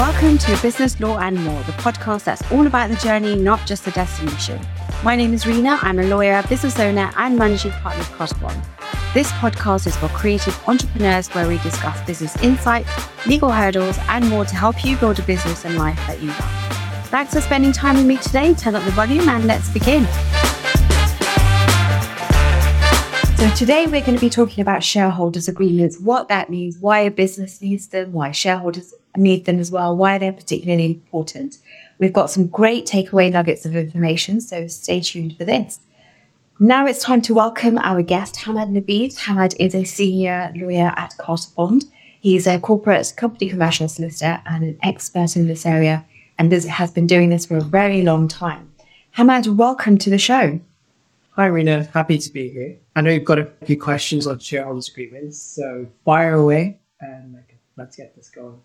Welcome to Business Law and More, the podcast that's all about the journey, not just the destination. My name is Rena. I'm a lawyer, business owner, and managing partner of Carter Bond. This podcast is for creative entrepreneurs where we discuss business insights, legal hurdles, and more to help you build a business and life that you love. Thanks for spending time with me today. Turn up the volume and let's begin. So, today we're going to be talking about shareholders' agreements, what that means, why a business needs them, why shareholders them as well, why they're particularly important. We've got some great takeaway nuggets of information, so stay tuned for this. Now it's time to welcome our guest, Hammad Naveed. Hammad is a senior lawyer at Carter Bond. He's a corporate company commercial solicitor and an expert in this area, and has been doing this for a very long time. Hammad, welcome to the show. Hi, Rena. Happy to be here. I know you've got a few questions on shareholders agreements, so fire away and let's get this going.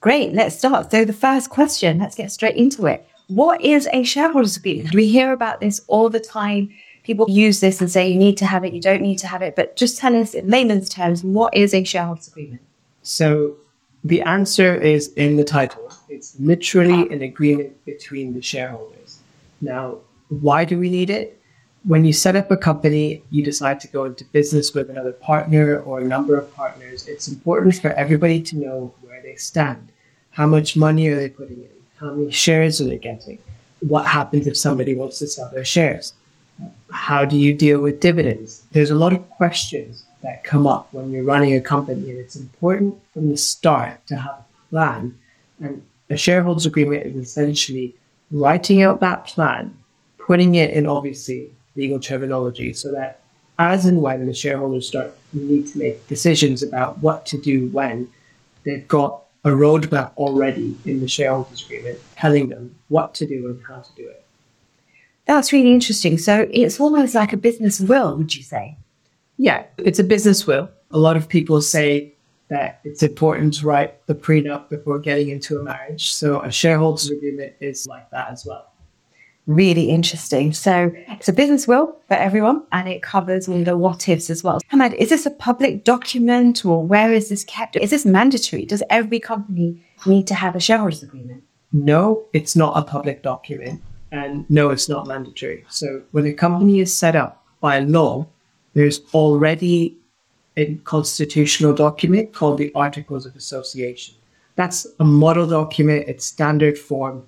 Great, let's start. So, the first question, let's get straight into it. What is a shareholders agreement? We hear about this all the time. People use this and say you need to have it, you don't need to have it, but just tell us in layman's terms, what is a shareholders agreement? So, the answer is in the title. It's literally an agreement between the shareholders. Now, why do we need it? When you set up a company, you decide to go into business with another partner or a number of partners, it's important for everybody to know where they stand. How much money are they putting in? How many shares are they getting? What happens if somebody wants to sell their shares? How do you deal with dividends? There's a lot of questions that come up when you're running a company, and it's important from the start to have a plan. And a shareholders agreement is essentially writing out that plan, putting it in obviously legal terminology so that as and when the shareholders start need to make decisions about what to do when, they've got a roadmap already in the shareholders agreement telling them what to do and how to do it. That's really interesting. So it's almost like a business will, would you say? Yeah, it's a business will. A lot of people say that it's important to write the prenup before getting into a marriage. So a shareholders agreement is like that as well really interesting. So it's a business will for everyone and it covers all the what ifs as well. Hammad, is this a public document or where is this kept? Is this mandatory? Does every company need to have a shareholders agreement? No, it's not a public document. And no, it's not mandatory. So when a company is set up by law, there's already a constitutional document called the Articles of Association. That's a model document, it's standard form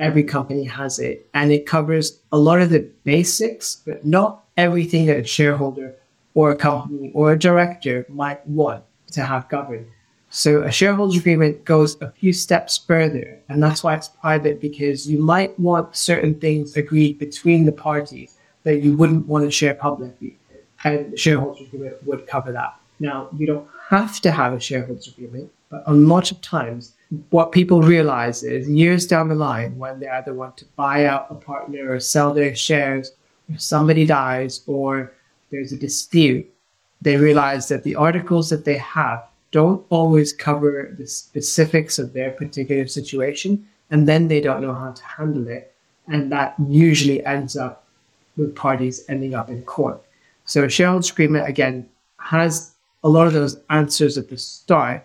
Every company has it, and it covers a lot of the basics, but not everything that a shareholder or a company or a director might want to have governed. So a shareholders agreement goes a few steps further, and that's why it's private because you might want certain things agreed between the parties that you wouldn't want to share publicly, and the shareholders agreement would cover that. Now, you don't have to have a shareholders agreement, but a lot of times what people realize is years down the line, when they either want to buy out a partner or sell their shares, or somebody dies or there's a dispute, they realize that the articles that they have don't always cover the specifics of their particular situation, and then they don't know how to handle it. And that usually ends up with parties ending up in court. So a shareholders agreement, again, has a lot of those answers at the start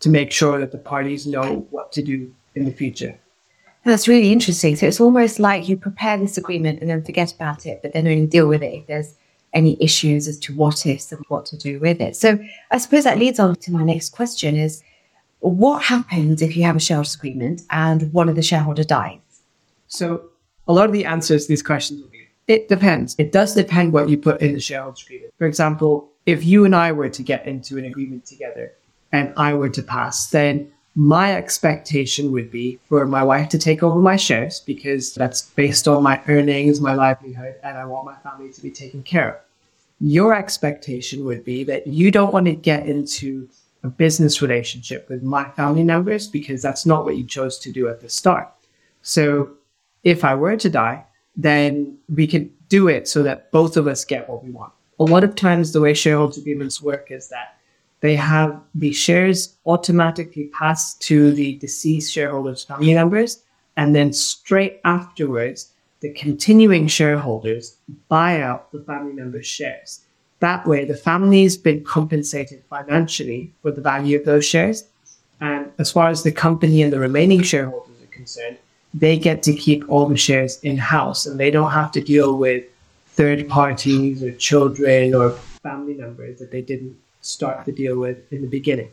to make sure that the parties know what to do in the future. That's really interesting. So it's almost like you prepare this agreement and then forget about it, but then only deal with it if there's any issues as to what ifs and what to do with it. So I suppose that leads on to my next question is what happens if you have a shareholders agreement and one of the shareholder dies? So a lot of the answers to these questions will be it depends. It does depend what you put in the shareholders agreement. For example, if you and I were to get into an agreement together and I were to pass, then my expectation would be for my wife to take over my shares because that's based on my earnings, my livelihood, and I want my family to be taken care of. Your expectation would be that you don't want to get into a business relationship with my family members because that's not what you chose to do at the start. So if I were to die, then we can do it so that both of us get what we want. A lot of times, the way shareholders agreements work is that they have the shares automatically passed to the deceased shareholders' family members, and then straight afterwards, the continuing shareholders buy out the family members' shares. That way, the family's been compensated financially for the value of those shares, And as far as the company and the remaining shareholders are concerned, they get to keep all the shares in house and they don't have to deal with third parties or children or family members that they didn't start the deal with in the beginning.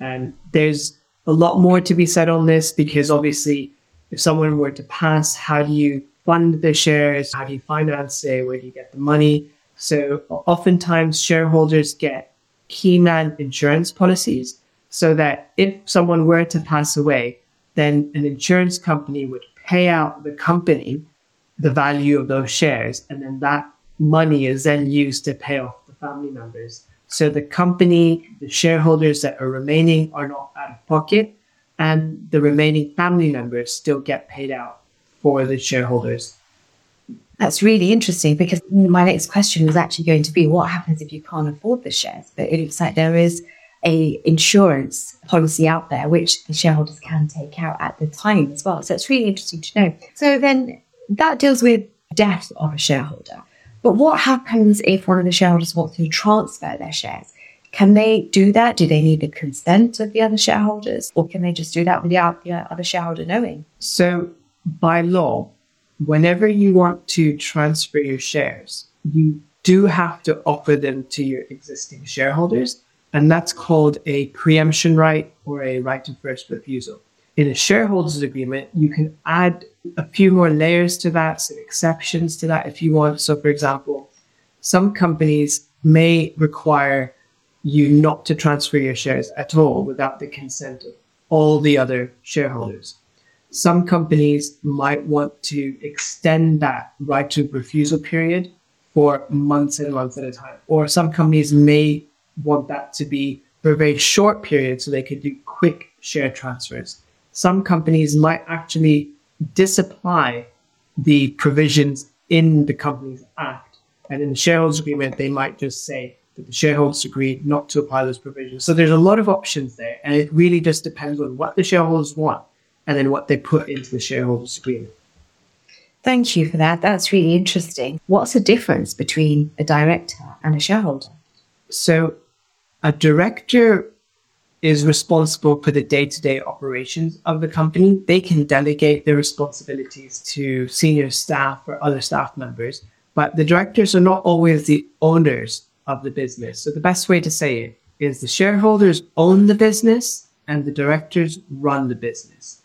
And there's a lot more to be said on this because obviously, if someone were to pass, how do you fund the shares? How do you finance it? Where do you get the money? So, oftentimes, shareholders get key man insurance policies so that if someone were to pass away, then an insurance company would pay out the company the value of those shares, and then that money is then used to pay off the family members. So the company, the shareholders that are remaining are not out of pocket, and the remaining family members still get paid out for the shareholders. That's really interesting because my next question was actually going to be what happens if you can't afford the shares? But it looks like there is a insurance policy out there which the shareholders can take out at the time as well. So it's really interesting to know. So then that deals with death of a shareholder. But what happens if one of the shareholders wants to transfer their shares? Can they do that? Do they need the consent of the other shareholders? Or can they just do that without the other shareholder knowing? So, by law, whenever you want to transfer your shares, you do have to offer them to your existing shareholders. And that's called a preemption right or a right of first refusal. In a shareholders agreement, you can add a few more layers to that, some exceptions to that if you want. So, for example, some companies may require you not to transfer your shares at all without the consent of all the other shareholders. Some companies might want to extend that right to refusal period for months and months at a time. Or some companies may want that to be for a very short period so they could do quick share transfers. Some companies might actually disapply the provisions in the Companies Act. And in the shareholders agreement, they might just say that the shareholders agreed not to apply those provisions. So there's a lot of options there. And it really just depends on what the shareholders want and then what they put into the shareholders agreement. Thank you for that. That's really interesting. What's the difference between a director and a shareholder? So a director is responsible for the day-to-day operations of the company. They can delegate their responsibilities to senior staff or other staff members, but the directors are not always the owners of the business. So the best way to say it is the shareholders own the business and the directors run the business.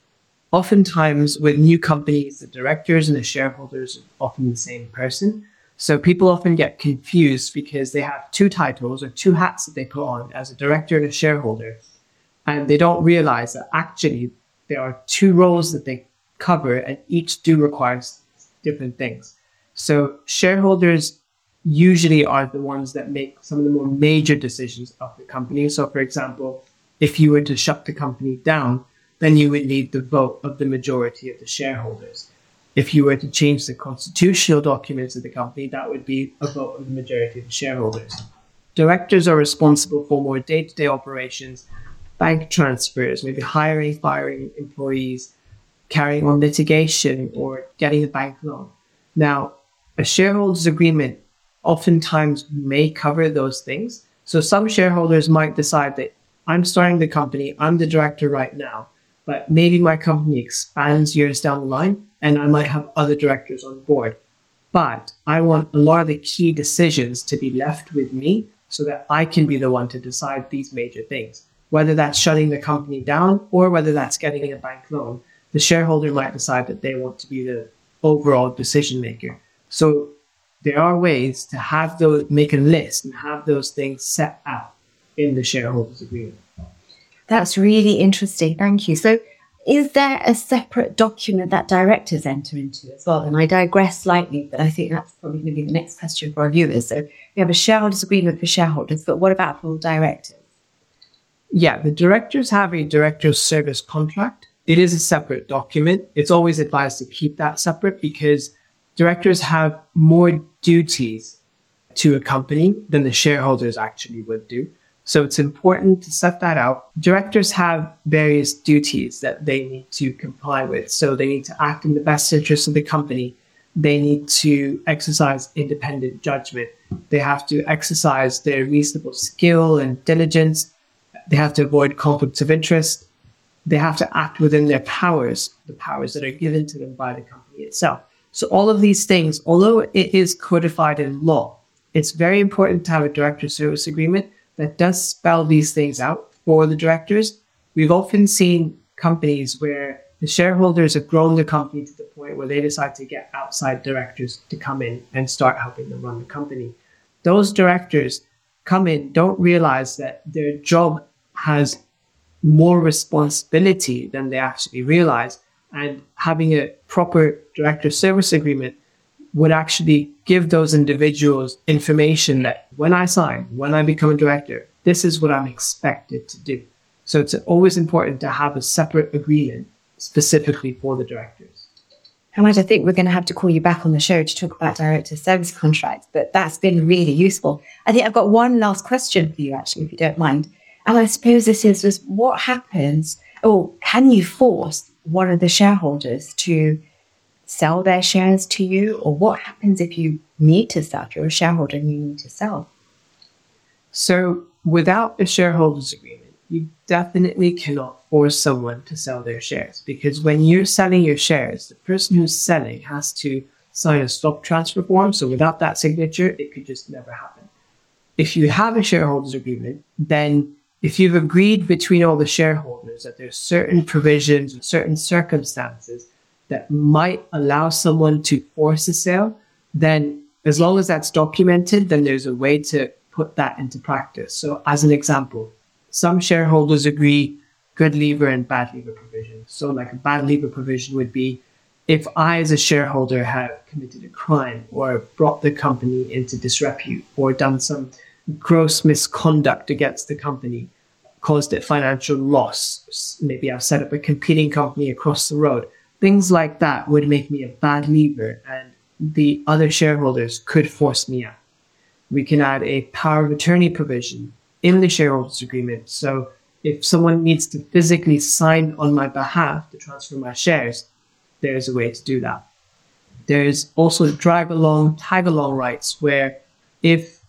Oftentimes with new companies, the directors and the shareholders are often the same person. So people often get confused because they have two titles or two hats that they put on as a director and a shareholder. And they don't realize that actually there are two roles that they cover and each do requires different things. So shareholders usually are the ones that make some of the more major decisions of the company. So for example, if you were to shut the company down, then you would need the vote of the majority of the shareholders if you were to change the constitutional documents of the company, that would be a vote of the majority of the shareholders. Directors are responsible for more day to day operations, bank transfers, maybe hiring, firing employees, carrying on litigation, or getting a bank loan. Now, a shareholders agreement oftentimes may cover those things. So some shareholders might decide that I'm starting the company, I'm the director right now, but maybe my company expands years down the line and I might have other directors on board. But I want a lot of the key decisions to be left with me so that I can be the one to decide these major things. Whether that's shutting the company down or whether that's getting a bank loan, the shareholder might decide that they want to be the overall decision maker. So there are ways to have those, make a list and have those things set out in the shareholders agreement. That's really interesting. Thank you. So is there a separate document that directors enter into as well? And I digress slightly, but I think that's probably going to be the next question for our viewers. So we have a shareholders agreement for shareholders, but what about for directors? Yeah, the directors have a director's service contract. It is a separate document. It's always advised to keep that separate because directors have more duties to a company than the shareholders actually would do. So it's important to set that out. Directors have various duties that they need to comply with. So they need to act in the best interest of the company. They need to exercise independent judgment. They have to exercise their reasonable skill and diligence they have to avoid conflicts of interest. They have to act within their powers, the powers that are given to them by the company itself. So all of these things, although it is codified in law, it's very important to have a director service agreement that does spell these things out for the directors. We've often seen companies where the shareholders have grown the company to the point where they decide to get outside directors to come in and start helping them run the company. Those directors come in, don't realize that their job has more responsibility than they actually realize. And having a proper director service agreement would actually give those individuals information that when I sign, when I become a director, this is what I'm expected to do. So it's always important to have a separate agreement specifically for the directors. And I think we're going to have to call you back on the show to talk about director service contracts, but that's been really useful. I think I've got one last question for you, actually, if you don't mind. And I suppose this is just what happens, or can you force one of the shareholders to sell their shares to you? Or what happens if you need to sell? If you're a shareholder and you need to sell? So, without a shareholders agreement, you definitely cannot force someone to sell their shares because when you're selling your shares, the person who's selling has to sign a stock transfer form. So, without that signature, it could just never happen. If you have a shareholders agreement, then if you've agreed between all the shareholders that there's certain provisions, and certain circumstances that might allow someone to force a sale, then as long as that's documented, then there's a way to put that into practice. So, as an example, some shareholders agree good leaver and bad leaver provision. So, like a bad leaver provision would be if I, as a shareholder, have committed a crime or brought the company into disrepute or done some gross misconduct against the company, caused it financial loss, maybe I've set up a competing company across the road, Things like that would make me a bad leaver and the other shareholders could force me out. We can add a power of attorney provision in the shareholders agreement. So if someone needs to physically sign on my behalf to transfer my shares, there's a way to do that. There's also drag along, tag along rights where if,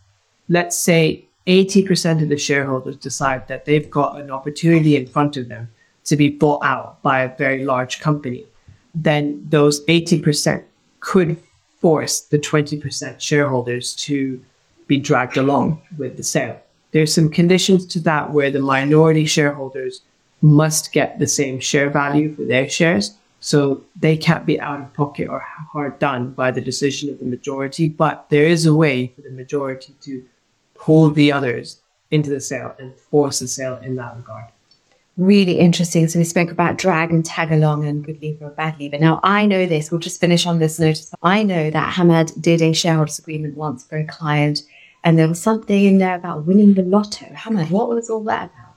let's say, 80% of the shareholders decide that they've got an opportunity in front of them to be bought out by a very large company, then those 80% could force the 20% shareholders to be dragged along with the sale. There's some conditions to that where the minority shareholders must get the same share value for their shares. So they can't be out of pocket or hard done by the decision of the majority. But there is a way for the majority to pull the others into the sale and force the sale in that regard really interesting. So we spoke about drag and tag along and good leaver or bad leaver. Now I know this. We'll just finish on this note. I know that Hammad did a shareholders agreement once for a client, and there was something in there about winning the lotto. Hammad, what was all that about?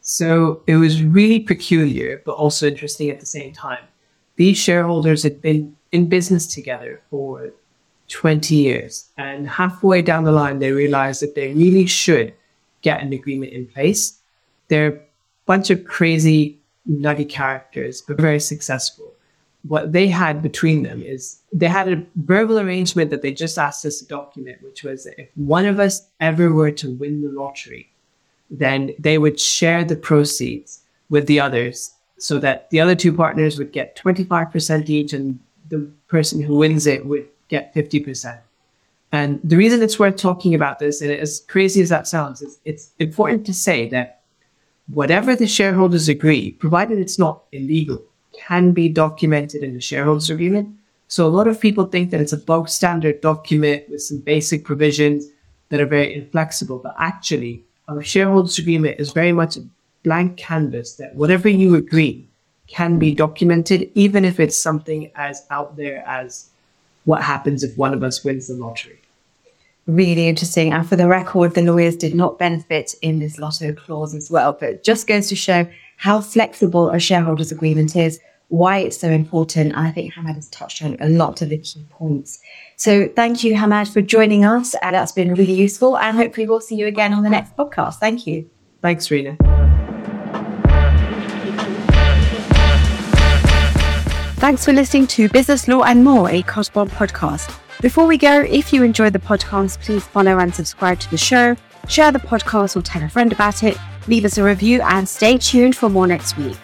So it was really peculiar, but also interesting at the same time. These shareholders had been in business together for 20 years, and halfway down the line, they realized that they really should get an agreement in place. They're bunch of crazy, nutty characters, but very successful. What they had between them is they had a verbal arrangement that they just asked us to document, which was that if one of us ever were to win the lottery, then they would share the proceeds with the others so that the other two partners would get 25% each and the person who wins it would get 50%. And the reason it's worth talking about this, and as crazy as that sounds, is it's important to say that whatever the shareholders agree, provided it's not illegal, can be documented in the shareholders agreement. So a lot of people think that it's a bog standard document with some basic provisions that are very inflexible, but actually a shareholders agreement is very much a blank canvas that whatever you agree can be documented, even if it's something as out there as what happens if one of us wins the lottery really interesting. And for the record, the lawyers did not benefit in this lotto clause as well, but just goes to show how flexible a shareholders agreement is, why it's so important. And I think Hammad has touched on a lot of the key points. So thank you, Hammad, for joining us. And that's been really useful. And hopefully we'll see you again on the next podcast. Thank you. Thanks, Rena. Thanks for listening to Business Law and More, a Cosbon podcast. Before we go, if you enjoyed the podcast, please follow and subscribe to the show, share the podcast or tell a friend about it. leave us a review, and stay tuned for more next week.